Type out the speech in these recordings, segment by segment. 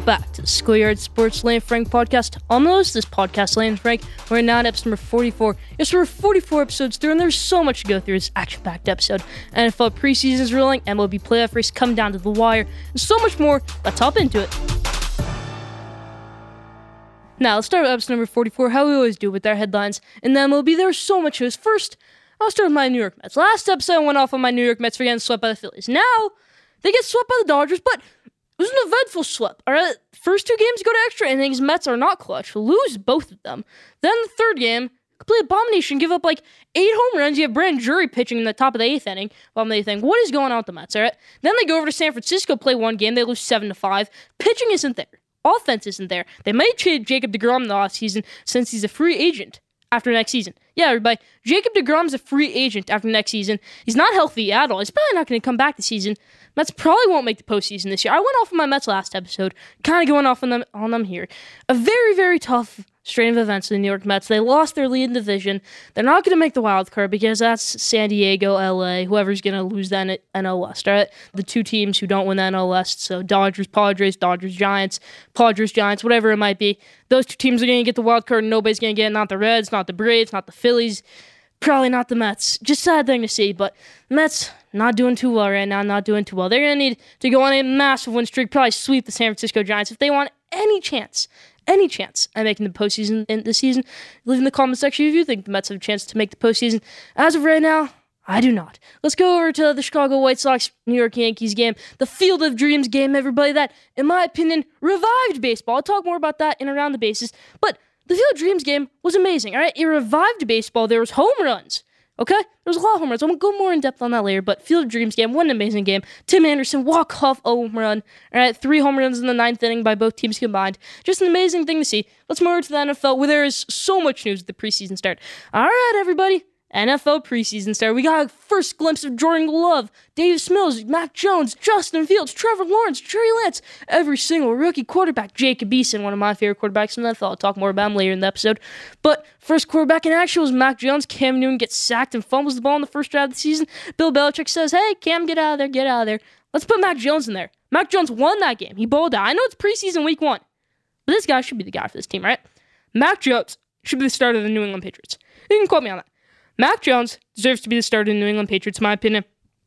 Welcome back to the Schoolyard Sports Lane Frank podcast. Almost this podcast, Lane Frank. We're now at episode number 44. Yes, we're 44 episodes through, and there's so much to go through. This action packed episode. NFL preseason is rolling, MLB playoff race come down to the wire, and so much more. Let's hop into it. Now, let's start with episode number 44, how we always do with our headlines. And then MLB, there's so much news. First, I'll start with my New York Mets. Last episode, I went off on my New York Mets for getting swept by the Phillies. Now, they get swept by the Dodgers, but it was an eventful slip. All right, first two games go to extra innings. Mets are not clutch. Lose both of them. Then the third game, complete abomination. Give up like eight home runs. You have Brandon Drury pitching in the top of the eighth inning. Bottom of the. What is going on with the Mets? All right. Then they go over to San Francisco, play one game. They lose seven to five. Pitching isn't there. Offense isn't there. They might trade Jacob DeGrom in the offseason since he's a free agent after next season. Yeah, everybody. Jacob DeGrom's a free agent after next season. He's not healthy at all. He's probably not going to come back this season. Mets probably won't make the postseason this year. I went off on my Mets last episode, kind of going off on them on them here. A very very tough strain of events in the New York Mets. They lost their lead in division. They're not going to make the wild card because that's San Diego, LA, whoever's going to lose that NL West, right? The two teams who don't win the NL West, so Dodgers, Padres, Dodgers, Giants, Padres, Giants, whatever it might be. Those two teams are going to get the wild card and nobody's going to get it. Not the Reds, not the Braves, not the Phillies. Probably not the Mets. Just sad thing to see, but Mets not doing too well right now. Not doing too well. They're gonna need to go on a massive win streak. Probably sweep the San Francisco Giants if they want any chance, any chance at making the postseason in this season. Leave in the comment section if you think the Mets have a chance to make the postseason. As of right now, I do not. Let's go over to the Chicago White Sox New York Yankees game, the Field of Dreams game, everybody. That, in my opinion, revived baseball. I'll talk more about that in around the bases, but the Field of Dreams game was amazing. All right, it revived baseball. There was home runs. Okay, there's a lot of home runs. I'm gonna go more in depth on that later. But Field of Dreams game, what an amazing game. Tim Anderson walk off home run. All right, three home runs in the ninth inning by both teams combined. Just an amazing thing to see. Let's move over to the NFL, where there is so much news at the preseason start. All right, everybody, NFL preseason start. We got a first glimpse of Jordan Love, Davis Mills, Mac Jones, Justin Fields, Trevor Lawrence, Trey Lance, every single rookie quarterback. Jacob Eason, one of my favorite quarterbacks in the NFL. I'll talk more about him later in the episode. But first quarterback in action was Mac Jones. Cam Newton gets sacked and fumbles the ball in the first drive of the season. Bill Belichick says, "Hey, Cam, get out of there, get out of there. Let's put Mac Jones in there." Mac Jones won that game. He bowled out. I know it's preseason week one, but this guy should be the guy for this team, right? Mac Jones should be the starter of the New England Patriots. You can quote me on that. Mac Jones deserves to be the starter in the New England Patriots, in my opinion.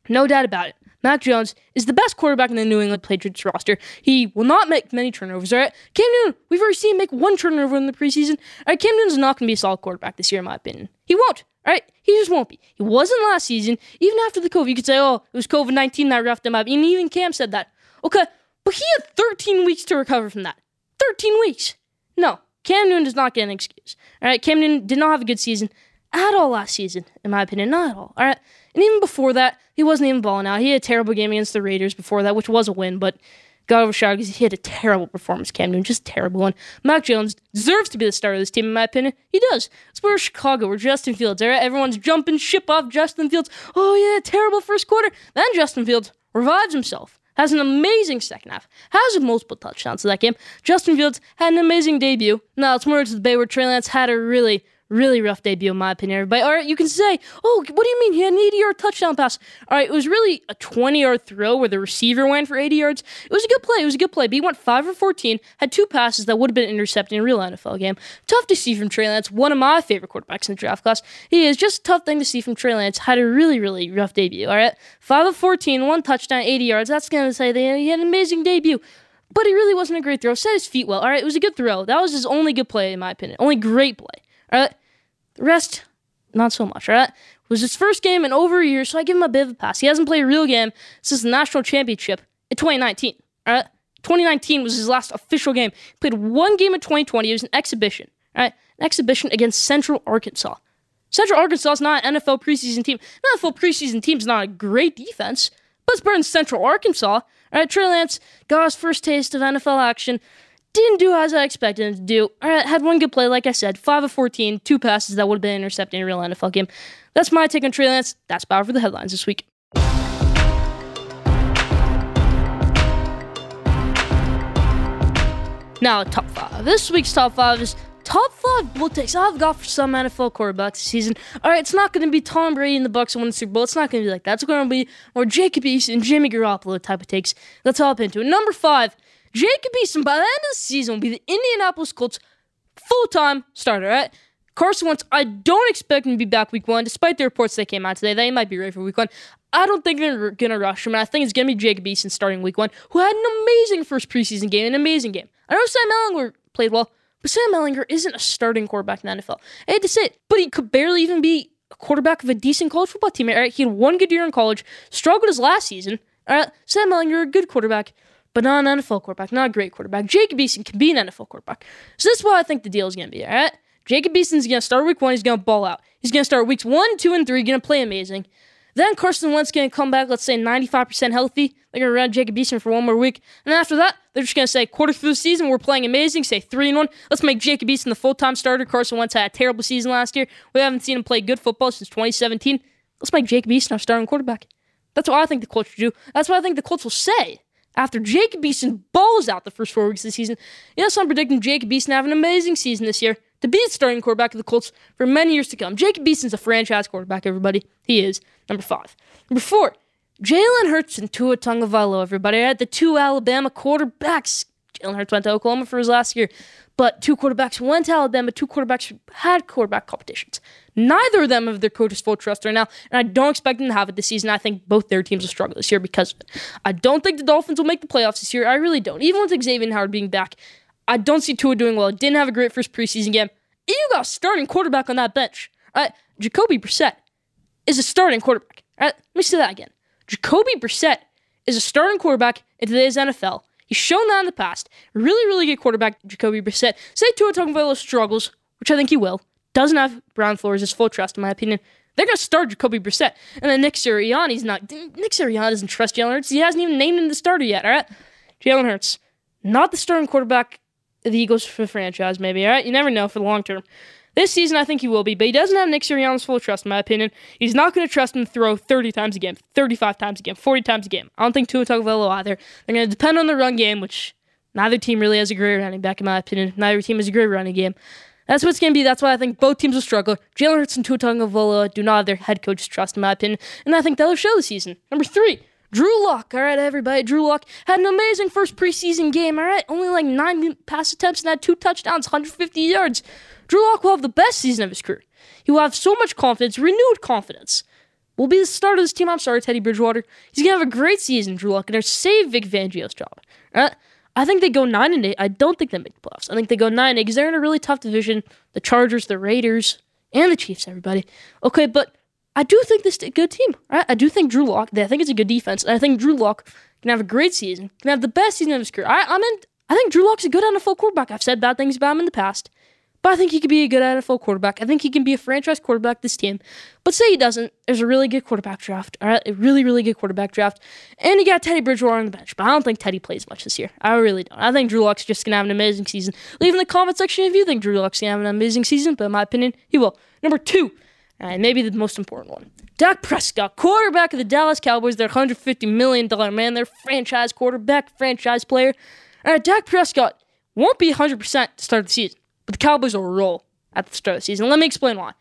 No doubt about it. Mac Jones is the best quarterback in the New England Patriots roster. He will not make many turnovers, all right? Cam Newton, we've already seen him make one turnover in the preseason. All right, Cam Newton's not going to be a solid quarterback this year, in my opinion. He won't, all right? He just won't be. He wasn't last season. Even after the COVID, you could say, oh, it was COVID 19 that roughed him up. And even Cam said that. Okay, but he had 13 weeks to recover from that. 13 weeks. No, Cam Newton does not get an excuse. All right, Cam Newton did not have a good season at all last season, in my opinion. Not at all. All right. And even before that, he wasn't even balling out. He had a terrible game against the Raiders before that, which was a win, but got overshadowed because he had a terrible performance, Cam Newton. Just terrible one. Mac Jones deserves to be the starter of this team, in my opinion. He does. It's where Chicago, where Justin Fields, all right? Everyone's jumping ship off Justin Fields. Oh, yeah, terrible first quarter. Then Justin Fields revives himself. Has an amazing second half. Has multiple touchdowns in that game. Justin Fields had an amazing debut. Now it's more to the Bay where Trey Lance had a really Really rough debut, in my opinion, everybody. All right, you can say, oh, what do you mean? He had an 80 yard touchdown pass. All right, it was really a 20 yard throw where the receiver went for 80 yards. It was a good play. It was a good play. But he went 5 for 14, had two passes that would have been intercepted in a real NFL game. Tough to see from Trey Lance, one of my favorite quarterbacks in the draft class. He is just a tough thing to see from Trey Lance. Had a really, really rough debut. All right, 5 of 14, one touchdown, 80 yards. That's going to say that he had an amazing debut but he really wasn't a great throw. Set his feet well. All right, it was a good throw. That was his only good play, in my opinion. Only great play. All right, the rest, not so much, right? It was his first game in over a year, so I give him a bit of a pass. He hasn't played a real game since the national championship in 2019. All right? 2019 was his last official game. He played one game in 2020. It was an exhibition. All right? An exhibition against Central Arkansas. Central Arkansas is not an NFL preseason team. An NFL preseason team is not a great defense, but it's better than Central Arkansas. All right, Trey Lance got his first taste of NFL action didn't do as I expected him to do. Right, had one good play, like I said, 5 of 14, two passes that would have been intercepted in a real NFL game. That's my take on Trey Lance. That's power for the headlines this week. Now, top five. This week's top five is top five bull takes I've got for some NFL quarterbacks this season. All right, it's not going to be Tom Brady and the Bucs win the Super Bowl. It's not going to be like that. It's going to be more Jacob and Jimmy Garoppolo type of takes. Let's hop into it. Number five Jacob Eason, by the end of the season, will be the Indianapolis Colts full time starter, right? Carson Wentz, I don't expect him to be back week one, despite the reports that came out today. They might be ready for week one. I don't think they're going to rush him. And I think it's going to be Jacob Eason starting week one, who had an amazing first preseason game, an amazing game. I know Sam Ehlinger played well, but Sam Ehlinger isn't a starting quarterback in the NFL. I hate to say it, but he could barely even be a quarterback of a decent college football team. All right, he had one good year in college, struggled his last season. All right, Sam Ehlinger, a good quarterback, but not an NFL quarterback, not a great quarterback. Jacob Eason can be an NFL quarterback. So this is what I think the deal is going to be. All right, Jacob Eason's going to start week one. He's going to ball out. He's going to start weeks one, two, and three. Going to play amazing. Then Carson Wentz going to come back, let's say 95% healthy. They're going to run Jacob Eason for one more week. And after that, they're just going to say, quarter through the season, we're playing amazing, say 3 and 1. Let's make Jacob Eason the full time starter. Carson Wentz had a terrible season last year. We haven't seen him play good football since 2017. Let's make Jacob Eason our starting quarterback. That's what I think the Colts should do. That's what I think the Colts will say after Jacob Eason balls out the first four weeks of the season. Yes, I'm predicting Jacob Eason have an amazing season this year to be the starting quarterback of the Colts for many years to come. Jacob Eason's a franchise quarterback, everybody. He is. Number five. Number four, Jalen Hurts and Tua Tagovailoa, everybody. I had the two Alabama quarterbacks. Jalen Hurts went to Oklahoma for his last year, but two quarterbacks went to Alabama. Two quarterbacks had quarterback competitions. Neither of them have their coaches full trust right now, and I don't expect them to have it this season. I think both their teams will struggle this year because of it. I don't think the Dolphins will make the playoffs this year. I really don't. Even with Xavier Howard being back, I don't see Tua doing well. Didn't have a great first preseason game. You got a starting quarterback on that bench. Jacoby Brissett is a starting quarterback. Let me say that again. Jacoby Brissett is a starting quarterback in today's NFL. He's shown that in the past. Really, really good quarterback, Jacoby Brissett. Say Tua Tagovailoa struggles, which I think he will. Doesn't have Brian Flores' full trust, in my opinion. They're going to start Jacoby Brissett. And then Nick Sirianni's not. Nick Sirianni doesn't trust Jalen Hurts. He hasn't even named him the starter yet, all right? Jalen Hurts, not the starting quarterback of the Eagles for the franchise, maybe, all right? You never know for the long term. This season, I think he will be, but he doesn't have Nick Sirianni's full trust, in my opinion. He's not going to trust him to throw 30 times a game, 35 times a game, 40 times a game. I don't think Tua Tagovailoa either. They're going to depend on the run game, which neither team really has a great running back, in my opinion. Neither team has a great running game. That's what it's going to be. That's why I think both teams will struggle. Jalen Hurts and Tua Tagovailoa do not have their head coach's trust, in my opinion, and I think that'll show this season. Number three, Drew Lock. All right, everybody. Drew Lock had an amazing first preseason game. All right, only like nine pass attempts and had two touchdowns, 150 yards. Drew Lock will have the best season of his career. He will have so much confidence, renewed confidence. Will be the start of this team. I'm sorry, Teddy Bridgewater. He's gonna have a great season, Drew Lock, and they're save Vic Fangio's job. Right? I think they go nine and eight. I don't think they make the playoffs. I think they go nine and eight because they're in a really tough division. The Chargers, the Raiders, and the Chiefs. Everybody. Okay, but I do think this is a good team. Right? I do think Drew Lock. I think it's a good defense. And I think Drew Lock can have a great season. Can have the best season of his career. I, I'm in. I think Drew Lock's a good NFL quarterback. I've said bad things about him in the past. But I think he could be a good NFL quarterback. I think he can be a franchise quarterback this team. But say he doesn't, there's a really good quarterback draft. All right, a really, really good quarterback draft. And you got Teddy Bridgewater on the bench. But I don't think Teddy plays much this year. I really don't. I think Drew Lock's just gonna have an amazing season. Leave in the comment section if you think Drew Lock's gonna have an amazing season, but in my opinion, he will. Number two, and maybe the most important one. Dak Prescott, quarterback of the Dallas Cowboys, their $150 million man, their franchise quarterback, franchise player. All right, Dak Prescott won't be 100% to start the season. But the Cowboys will roll at the start of the season. Let me explain why.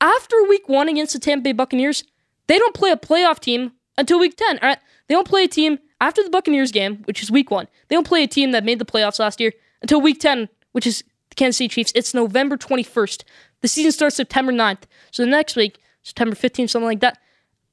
After week one against the Tampa Bay Buccaneers, they don't play a playoff team until week 10. All right? They don't play a team after the Buccaneers game, which is week one. They don't play a team that made the playoffs last year until week 10, which is the Kansas City Chiefs. It's November 21st. The season starts September 9th. So the next week, September 15th, something like that.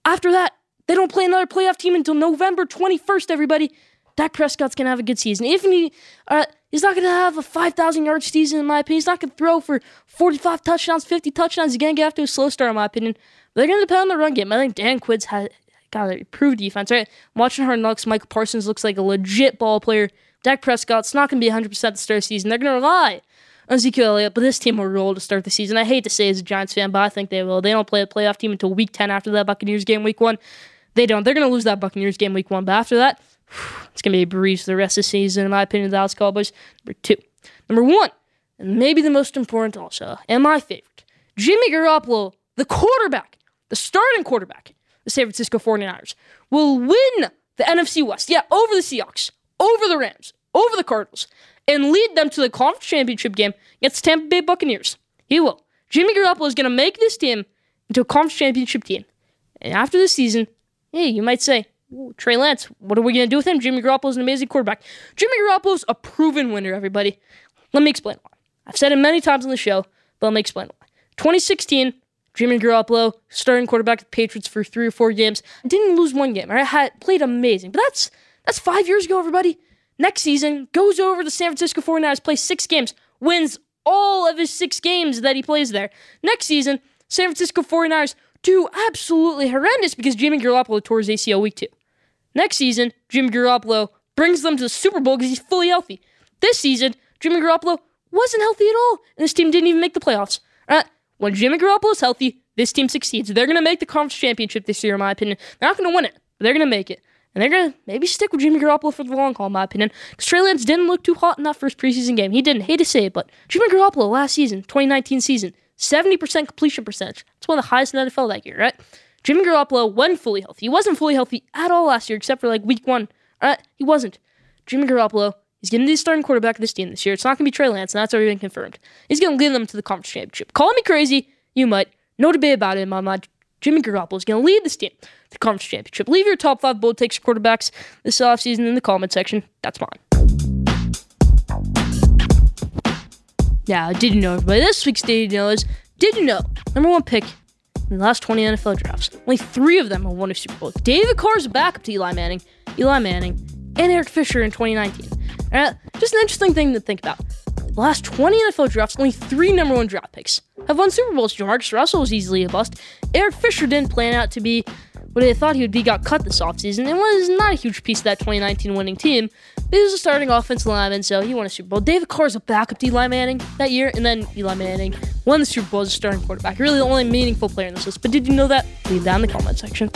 After that, they don't play another playoff team until November 21st, everybody. Dak Prescott's going to have a good season. Even he, uh, he's not going to have a 5,000 yard season, in my opinion. He's not going to throw for 45 touchdowns, 50 touchdowns. He's going to get off to a slow start, in my opinion. But they're going to depend on the run game. I think Dan Quinn's had got a improved defense, right? I'm watching Hard Knocks. Micah Parsons looks like a legit ball player. Dak Prescott's not going to be 100% to start of the season. They're going to rely on Ezekiel Elliott, but this team will roll to start the season. I hate to say as a Giants fan, but I think they will. They don't play a playoff team until week 10 after that Buccaneers game week one. They don't. They're going to lose that Buccaneers game week one, but after that, it's going to be a breeze for the rest of the season, in my opinion, the Dallas Cowboys. Number two. Number one, and maybe the most important also, and my favorite, Jimmy Garoppolo, the quarterback, the starting quarterback, the San Francisco 49ers, will win the NFC West. Yeah, over the Seahawks, over the Rams, over the Cardinals, and lead them to the conference championship game against the Tampa Bay Buccaneers. He will. Jimmy Garoppolo is going to make this team into a conference championship team. And after the season, hey, you might say, Trey Lance, what are we going to do with him? Jimmy Garoppolo is an amazing quarterback. Jimmy Garoppolo is a proven winner, everybody. Let me explain why. I've said it many times on the show, but let me explain why. 2016, Jimmy Garoppolo, starting quarterback of the Patriots for three or four games, didn't lose one game. I Had played amazing, but that's that's five years ago, everybody. Next season, goes over to San Francisco 49ers, plays six games, wins all of his six games that he plays there. Next season, San Francisco 49ers do absolutely horrendous because Jimmy Garoppolo tore his ACL week two. Next season, Jimmy Garoppolo brings them to the Super Bowl because he's fully healthy. This season, Jimmy Garoppolo wasn't healthy at all, and this team didn't even make the playoffs. Uh, when Jimmy Garoppolo is healthy, this team succeeds. They're going to make the conference championship this year, in my opinion. They're not going to win it, but they're going to make it. And they're going to maybe stick with Jimmy Garoppolo for the long haul, in my opinion. Because Trey Lance didn't look too hot in that first preseason game. He didn't. Hate to say it, but Jimmy Garoppolo last season, 2019 season, 70% completion percentage. That's one of the highest in the NFL that year, right? Jimmy Garoppolo wasn't fully healthy. He wasn't fully healthy at all last year, except for like week one. Uh, he wasn't. Jimmy Garoppolo He's going to be the starting quarterback of this team this year. It's not going to be Trey Lance, and that's already been confirmed. He's going to lead them to the conference championship. Call me crazy, you might. No debate about it my mind. Jimmy Garoppolo is going to lead this team to the conference championship. Leave your top five bold takes quarterbacks this offseason in the comment section. That's mine. Now, did you know, everybody? This week's Did You Know is Did you know? Number one pick in the last 20 NFL drafts. Only three of them have won a Super Bowl. David Carr's backup to Eli Manning, Eli Manning, and Eric Fisher in 2019. Uh, just an interesting thing to think about. The last 20 NFL drafts, only three number one draft picks have won Super Bowls. Jamarcus Russell was easily a bust. Eric Fisher didn't plan out to be what they thought he would be, got cut this offseason, and was not a huge piece of that 2019 winning team. But he was a starting offensive lineman, so he won a Super Bowl. David Carr is a backup to Eli Manning that year, and then Eli Manning won the Super Bowl as a starting quarterback. Really the only meaningful player in this list. But did you know that? Leave that in the comment section.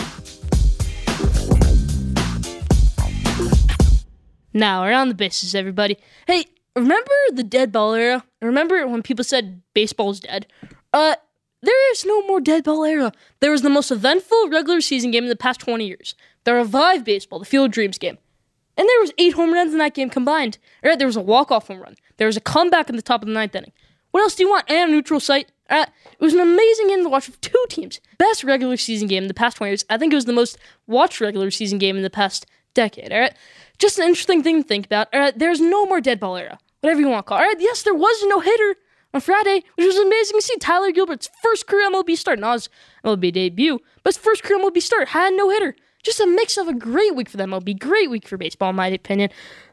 Now, around the bases, everybody. Hey, remember the dead ball era? Remember when people said baseball's dead? Uh, there is no more dead ball era. There was the most eventful regular season game in the past 20 years. The revived baseball, the Field Dreams game. And there was eight home runs in that game combined. Right, there was a walk-off home run. There was a comeback in the top of the ninth inning. What else do you want? And a neutral site. Uh, it was an amazing game to watch with two teams. Best regular season game in the past 20 years. I think it was the most watched regular season game in the past decade. All right, just an interesting thing to think about. All right, there's no more dead ball era, whatever you want to call. it. All right, yes, there was no hitter on Friday, which was amazing to see. Tyler Gilbert's first career MLB start, not his MLB debut, but his first career MLB start had no hitter. Just a mix of a great week for the MLB, great week for baseball, in my opinion.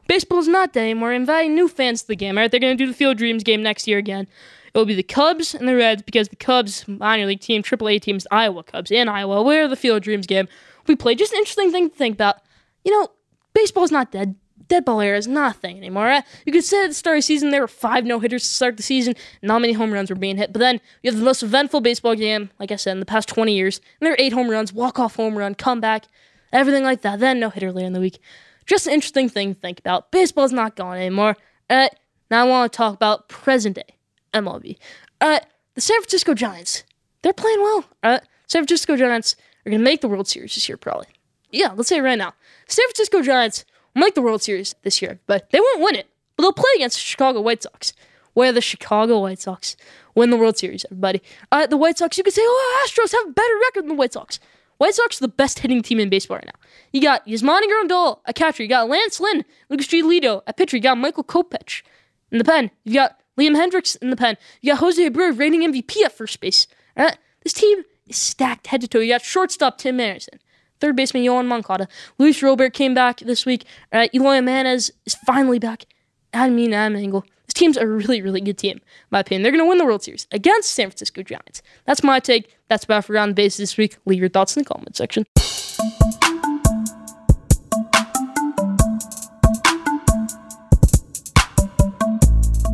Baseball's not dead anymore, inviting new fans to the game. Right, they're going to do the Field Dreams game next year again. It will be the Cubs and the Reds because the Cubs minor league team, AAA teams, Iowa Cubs in Iowa, where the Field Dreams game we play. Just an interesting thing to think about. You know, baseball's not dead. Dead ball era is not a thing anymore. You could say at the start of the season there were five no hitters to start the season, not many home runs were being hit. But then you have the most eventful baseball game, like I said, in the past 20 years, and there are eight home runs, walk off home run, comeback, everything like that. Then no hitter later in the week. Just an interesting thing to think about. Baseball's not gone anymore. Uh, now I want to talk about present day MLB. Uh, the San Francisco Giants, they're playing well. Uh, San Francisco Giants are going to make the World Series this year, probably. Yeah, let's say it right now. San Francisco Giants make the World Series this year, but they won't win it. But they'll play against the Chicago White Sox. Where the Chicago White Sox win the World Series, everybody. Uh, the White Sox, you could say, oh, Astros have a better record than the White Sox. White Sox are the best hitting team in baseball right now. You got Yasmani Grandal, a catcher. You got Lance Lynn, Lucas Giolito, a pitcher. You got Michael Kopech in the pen. You got Liam Hendriks in the pen. You got Jose Abreu, reigning MVP at first base. This team is stacked head to toe. You got shortstop Tim Anderson. Third baseman Yoan Moncada. Luis Robert came back this week. Uh, Eloy Jimenez is finally back. Adam Mean, Adam Engel. This team's a really, really good team, in my opinion. They're going to win the World Series against San Francisco Giants. That's my take. That's about for Around the Bases this week. Leave your thoughts in the comment section.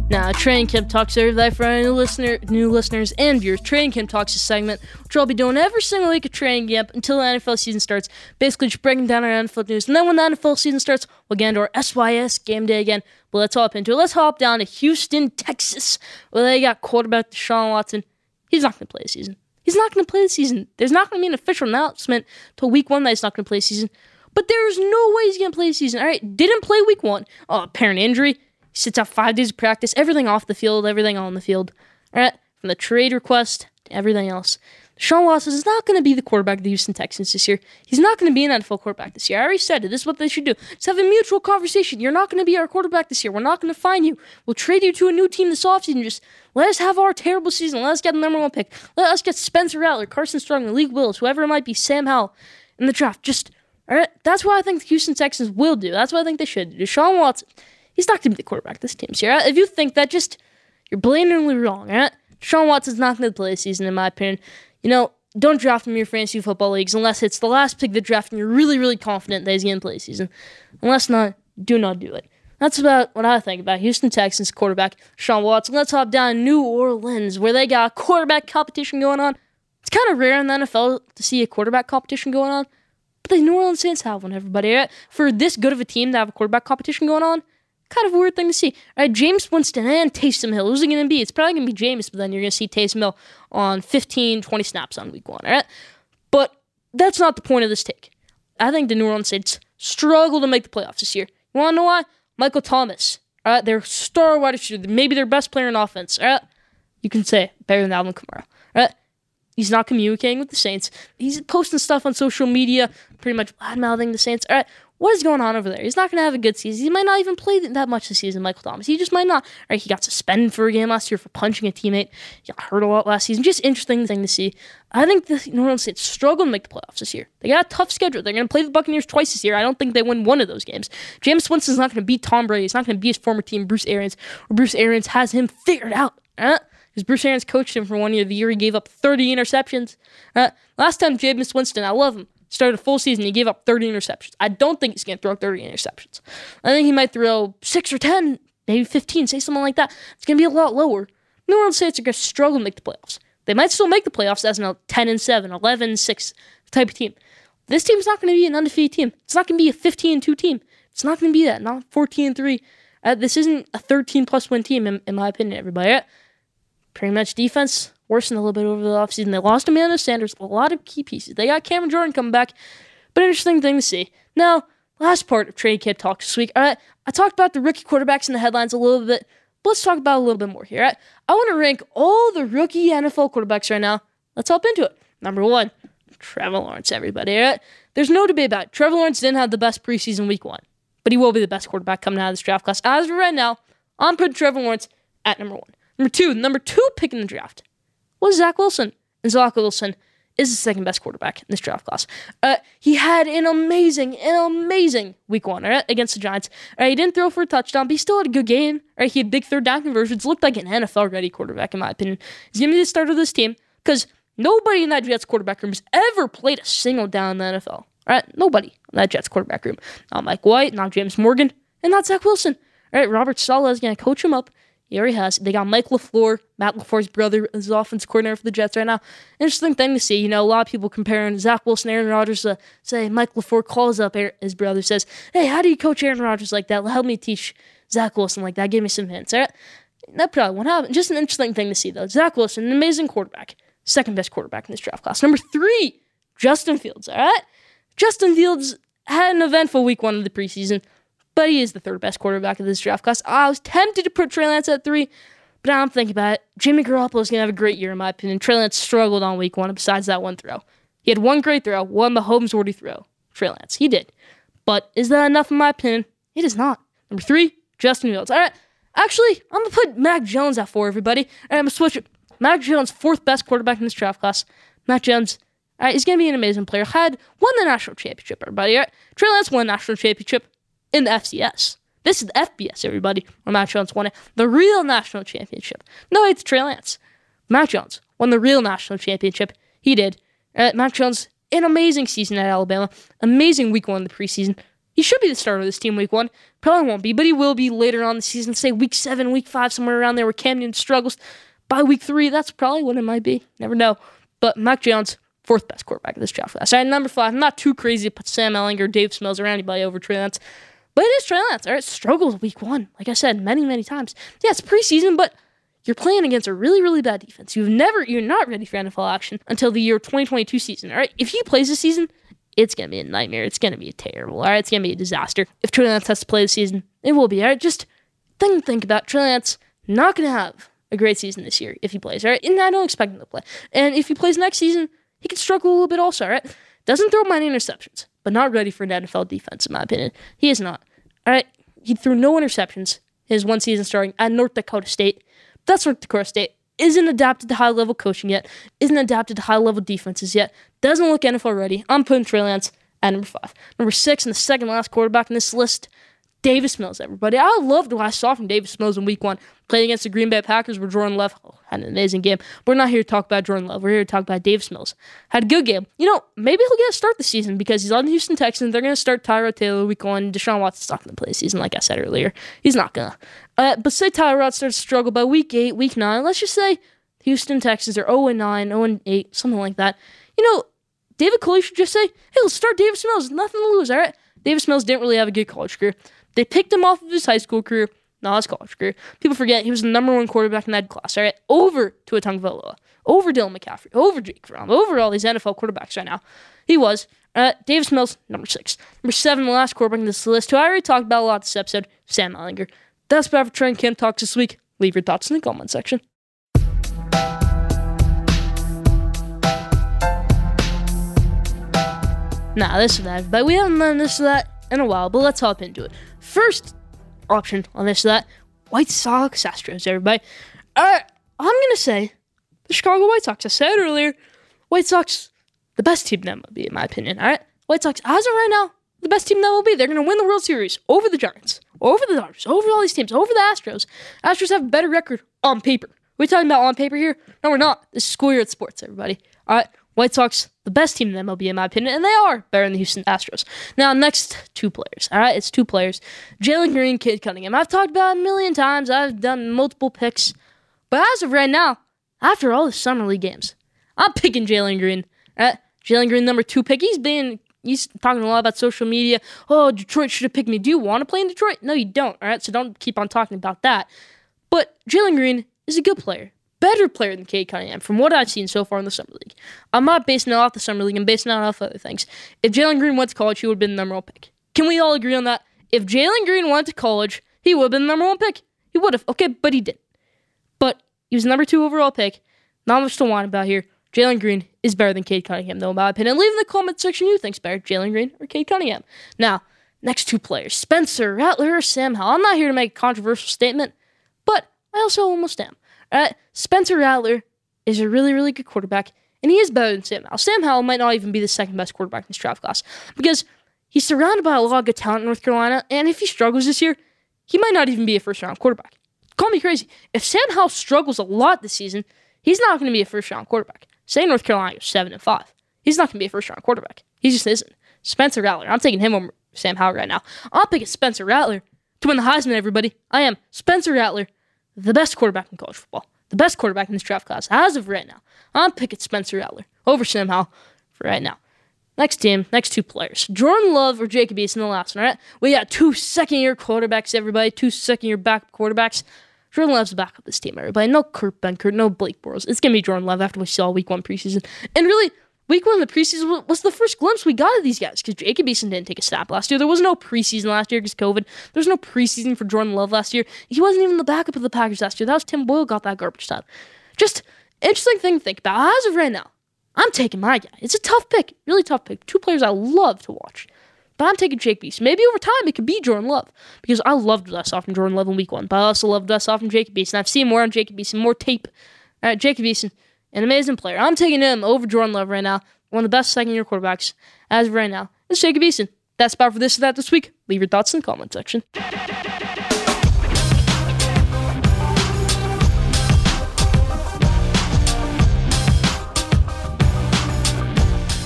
Now, Training Camp Talks are there for new, listener, new listeners and viewers. Training Camp Talks is a segment which I'll be doing every single week of training camp until the NFL season starts. Basically, just breaking down our NFL news. And then when the NFL season starts, we'll get into our SYS game day again. But let's hop into it. Let's hop down to Houston, Texas, where they got quarterback Deshaun Watson. He's not going to play the season. He's not going to play the season. There's not going to be an official announcement till week one that he's not going to play the season. But there's no way he's going to play the season. All right, didn't play week one. Oh, apparent injury sits out five days of practice, everything off the field, everything on the field. All right, from the trade request to everything else. Sean Watson is not going to be the quarterback of the Houston Texans this year. He's not going to be an NFL quarterback this year. I already said it. This is what they should do. Just have a mutual conversation. You're not going to be our quarterback this year. We're not going to find you. We'll trade you to a new team this offseason. Just let us have our terrible season. Let us get the number one pick. Let us get Spencer Rattler, Carson Strong, Malik Willis, whoever it might be, Sam Howell in the draft. Just, all right, that's what I think the Houston Texans will do. That's what I think they should do. Deshaun Watson, he's not going to be the quarterback this team. So if you think that, just, you're blatantly wrong, eh? right? Deshaun Watson's not going to play this season, in my opinion. You know, don't draft him in your fantasy football leagues unless it's the last pick of the draft and you're really, really confident that he's going to play season. Unless not, do not do it. That's about what I think about Houston Texans quarterback Sean Watson. Let's hop down to New Orleans, where they got quarterback competition going on. It's kind of rare in the NFL to see a quarterback competition going on, but the New Orleans Saints have one, everybody. Eh? For this good of a team to have a quarterback competition going on, kind of weird thing to see. All right, Jameis Winston and Taysom Hill. Who's it going to be? It's probably going to be Jameis, but then you're going to see Taysom Hill on 15, 20 snaps on week one. All right, but that's not the point of this take. I think the New Orleans Saints struggle to make the playoffs this year. You want to know why? Michael Thomas. All right, their star wide receiver, maybe their best player in offense. All right, you can say better than Alvin Kamara. All right. He's not communicating with the Saints. He's posting stuff on social media, pretty much bad mouthing the Saints. All right, what is going on over there? He's not going to have a good season. He might not even play that much this season, Michael Thomas. He just might not. Right, he got suspended for a game last year for punching a teammate. He got hurt a lot last season. Just interesting thing to see. I think the New Orleans Saints struggle to make the playoffs this year. They got a tough schedule. They're going to play the Buccaneers twice this year. I don't think they win one of those games. Jameis Winston's not going to beat Tom Brady. He's not going to beat his former team, Bruce Arians, or Bruce Arians has him figured out. Because Bruce Arians coached him for one year. The year he gave up 30 interceptions. Uh, last time Jameis Winston, I love him started a full season, he gave up 30 interceptions. I don't think he's going to throw 30 interceptions. I think he might throw six or 10, maybe 15, say something like that. It's going to be a lot lower. New Orleans Saints are going to struggle to make the playoffs. They might still make the playoffs as a 10 and 7, 11 and 6 type of team. This team's not going to be an undefeated team. It's not going to be a 15 and 2 team. It's not going to be that. Not 14 and 3. Uh, this isn't a 13 plus win team, in, in my opinion, everybody. Pretty much defense, worsened a little bit over the offseason. They lost Emmanuel Sanders, a lot of key pieces. They got Cameron Jordan coming back, but interesting thing to see. Now, last part of trade kit talk this week. All right, I talked about the rookie quarterbacks in the headlines a little bit, but let's talk about a little bit more here. Right? I want to rank all the rookie NFL quarterbacks right now. Let's hop into it. Number one, Trevor Lawrence, everybody. Right? There's no debate about it. Trevor Lawrence didn't have the best preseason week one, but he will be the best quarterback coming out of this draft class. As of right now, I'm putting Trevor Lawrence at number one. Number two, number two pick in the draft was Zach Wilson. And Zach Wilson is the second best quarterback in this draft class. Uh, he had an amazing, an amazing week one right, against the Giants. Right, he didn't throw for a touchdown, but he still had a good game. Right, he had big third down conversions. Looked like an NFL ready quarterback, in my opinion. He's going to be the starter of this team because nobody in that Jets quarterback room has ever played a single down in the NFL. Right, nobody in that Jets quarterback room. Not Mike White, not James Morgan, and not Zach Wilson. All right, Robert Saleh is going to coach him up. He already has. They got Mike LaFleur, Matt LaFleur's brother, as offense coordinator for the Jets right now. Interesting thing to see. You know, a lot of people comparing Zach Wilson, Aaron Rodgers. Uh, say Mike LaFleur calls up his brother, says, "Hey, how do you coach Aaron Rodgers like that? Help me teach Zach Wilson like that. Give me some hints." All right, that probably won't happen. Just an interesting thing to see though. Zach Wilson, an amazing quarterback, second best quarterback in this draft class. Number three, Justin Fields. All right, Justin Fields had an eventful week one of the preseason but he is the third best quarterback of this draft class. I was tempted to put Trey Lance at three, but I'm thinking about it. Jimmy Garoppolo is going to have a great year, in my opinion. Trey Lance struggled on week one, besides that one throw. He had one great throw, one Mahomes worthy throw. Trey Lance, he did. But is that enough, in my opinion? It is not. Number three, Justin Fields. All right, actually, I'm going to put Mac Jones at four, everybody. Right, I'm going to switch it. Mac Jones, fourth best quarterback in this draft class. Mac Jones, all right, he's going to be an amazing player. Had won the national championship, everybody. All right, Trey Lance won national championship in the FCS. This is the FBS, everybody, where Mac Jones won it. The real national championship. No, it's Trey Lance. Mac Jones won the real national championship. He did. Uh, Mac Jones, an amazing season at Alabama. Amazing week one of the preseason. He should be the starter of this team week one. Probably won't be, but he will be later on the season, say week seven, week five, somewhere around there where Cam Newton struggles. By week three, that's probably what it might be. Never know. But Mac Jones, fourth best quarterback of this draft class. All right, number five, I'm not too crazy to put Sam Ehlinger, Davis Mills, or anybody over Trey Lance. But it is Trey Lance. All right, struggles week one. Like I said many, many times. Yeah, it's preseason, but you're playing against a really, really bad defense. You've never, you're not ready for NFL action until the year 2022 season. All right, if he plays this season, it's gonna be a nightmare. It's gonna be terrible. All right, it's gonna be a disaster. If Trey Lance has to play this season, it will be. All right, just think, think about Trey Lance not gonna have a great season this year if he plays, all right? And I don't expect him to play. And if he plays next season, he can struggle a little bit also, all right? Doesn't throw many interceptions, but not ready for an NFL defense, in my opinion. He is not. All right? He threw no interceptions his one season starting at North Dakota State. That's North Dakota State. Isn't adapted to high level coaching yet. Isn't adapted to high level defenses yet. Doesn't look NFL ready. I'm putting Trey Lance at number five. Number six, and the second last quarterback in this list, Davis Mills, everybody. I loved what I saw from Davis Mills in week one. Playing against the Green Bay Packers where Jordan Love oh, had an amazing game. We're not here to talk about Jordan Love. We're here to talk about Davis Mills. Had a good game. You know, maybe he'll get a start this season because he's on the Houston Texans. They're going to start Tyrod Taylor week one. Deshaun Watson's not going to play this season, like I said earlier. He's not going to. Uh, but say Tyrod starts to struggle by week eight, week nine. Let's just say Houston Texans are 0 9, 0 8, something like that. You know, David Culley should just say, hey, let's start Davis Mills. Nothing to lose, all right? Davis Mills didn't really have a good college career. They picked him off of his high school career, not his college career. People forget he was the number one quarterback in that class, all right? Over Tua Tagovailoa, over Dylan McCaffrey, over Jake Fromm, over all these NFL quarterbacks right now. He was. Uh, Davis Mills, number six. Number seven, the last quarterback in this list, who I already talked about a lot this episode, Sam Ehlinger. That's about for Trent Camp Talks this week. Leave your thoughts in the comment section. Nah, this is that. But we haven't done this or that in a while, but let's hop into it. First option on this that White Sox Astros, everybody. Uh, I'm to say the Chicago White Sox. I said earlier, White Sox, the best team that will be, in my opinion. All right? White Sox, as of right now, the best team that will be. They're to win the World Series over the Giants, over the Dodgers, over all these teams, over the Astros. Astros have a better record on paper. We're talking about on paper here? No, we're not. This is school year at sports, everybody. All right? White Sox, the best team in the MLB, in my opinion, and they are better than the Houston Astros. Now, next two players. All right, it's two players Jalen Green, Cade Cunningham. I've talked about a million times, I've done multiple picks, but as of right now, after all the Summer League games, I'm picking Jalen Green. All right, Jalen Green, number two pick. He's been he's talking a lot about social media. Oh, Detroit should have picked me. Do you want to play in Detroit? No, you don't. All right, so don't keep on talking about that. But Jalen Green is a good player better player than Cade Cunningham from what I've seen so far in the Summer League. I'm not basing it off the Summer League, I'm basing it off other things. If Jalen Green went to college, he would have been the number one pick. Can we all agree on that? If Jalen Green went to college, he would have been the number one pick. He would have. Okay, but he didn't. But he was the number two overall pick. Not much to whine about here. Jalen Green is better than Cade Cunningham, though, in my opinion. Leave in the comment section who thinks better, Jalen Green or Cade Cunningham. Now, next two players, Spencer Rattler or Sam Howell. I'm not here to make a controversial statement, but I also almost am. Uh, Spencer Rattler is a really, really good quarterback, and he is better than Sam Howell. Sam Howell might not even be the second best quarterback in this draft class because he's surrounded by a lot of good talent in North Carolina, and if he struggles this year, he might not even be a first round quarterback. Call me crazy. If Sam Howell struggles a lot this season, he's not going to be a first round quarterback. Say North Carolina is seven and five, he's not going to be a first round quarterback. He just isn't. Spencer Rattler, I'm taking him over Sam Howell right now. I'm picking Spencer Rattler to win the Heisman. Everybody, I am Spencer Rattler the best quarterback in college football, the best quarterback in this draft class as of right now. I'm picking Spencer Rattler over Sam Howell for right now. Next team, next two players. Jordan Love or Jacob Eason, the last one, right? We got two second year quarterbacks, everybody. Two second year backup quarterbacks. Jordan Love's the backup of this team, everybody. No Kurt Benkert, no Blake Bortles. It's to be Jordan Love after we saw week one preseason. And really, Week one of the preseason was the first glimpse we got of these guys because Jacob Eason didn't take a snap last year. There was no preseason last year because COVID. There was no preseason for Jordan Love last year. He wasn't even the backup of the Packers last year. That was Tim Boyle got that garbage time. Just interesting thing to think about. As of right now, I'm taking my guy. It's a tough pick, really tough pick. Two players I love to watch. But I'm taking Jacob Eason. Maybe over time it could be Jordan Love because I loved what saw from Jordan Love in week one, but I also loved I saw from Jacob Eason. I've seen more on Jacob Eason, more tape. All right, Jacob an amazing player. I'm taking him over Jordan Love right now one of the best second year quarterbacks as of right now is Jacob Eason. That's about for this or that this week. Leave your thoughts in the comment section.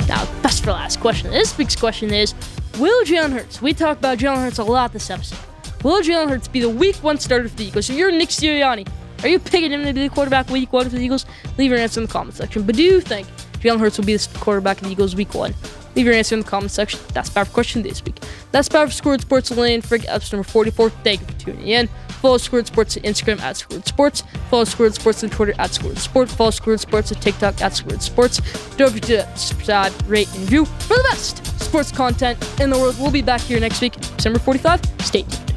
Now, best for last question. This week's question is Will Jalen Hurts, we talked about Jalen Hurts a lot this episode, will Jalen Hurts be the week one starter for the Eagles? So you're Nick Sirianni. Are you picking him to be the quarterback week one for the Eagles? Leave your answer in the comment section. But do you think Jalen Hurts will be the quarterback of the Eagles week one? Leave your answer in the comment section. That's for question this week. That's about for Squared Sports Lane for episode number 44. Thank you for tuning in. Follow Squared Sports on Instagram at Squared Sports. Follow Squared Sports on Twitter at Squared Sports. Follow Squared Sports on TikTok at Squared Sports. Don't forget to subscribe, rate, and review for the best sports content in the world. We'll be back here next week, December 45. Stay tuned.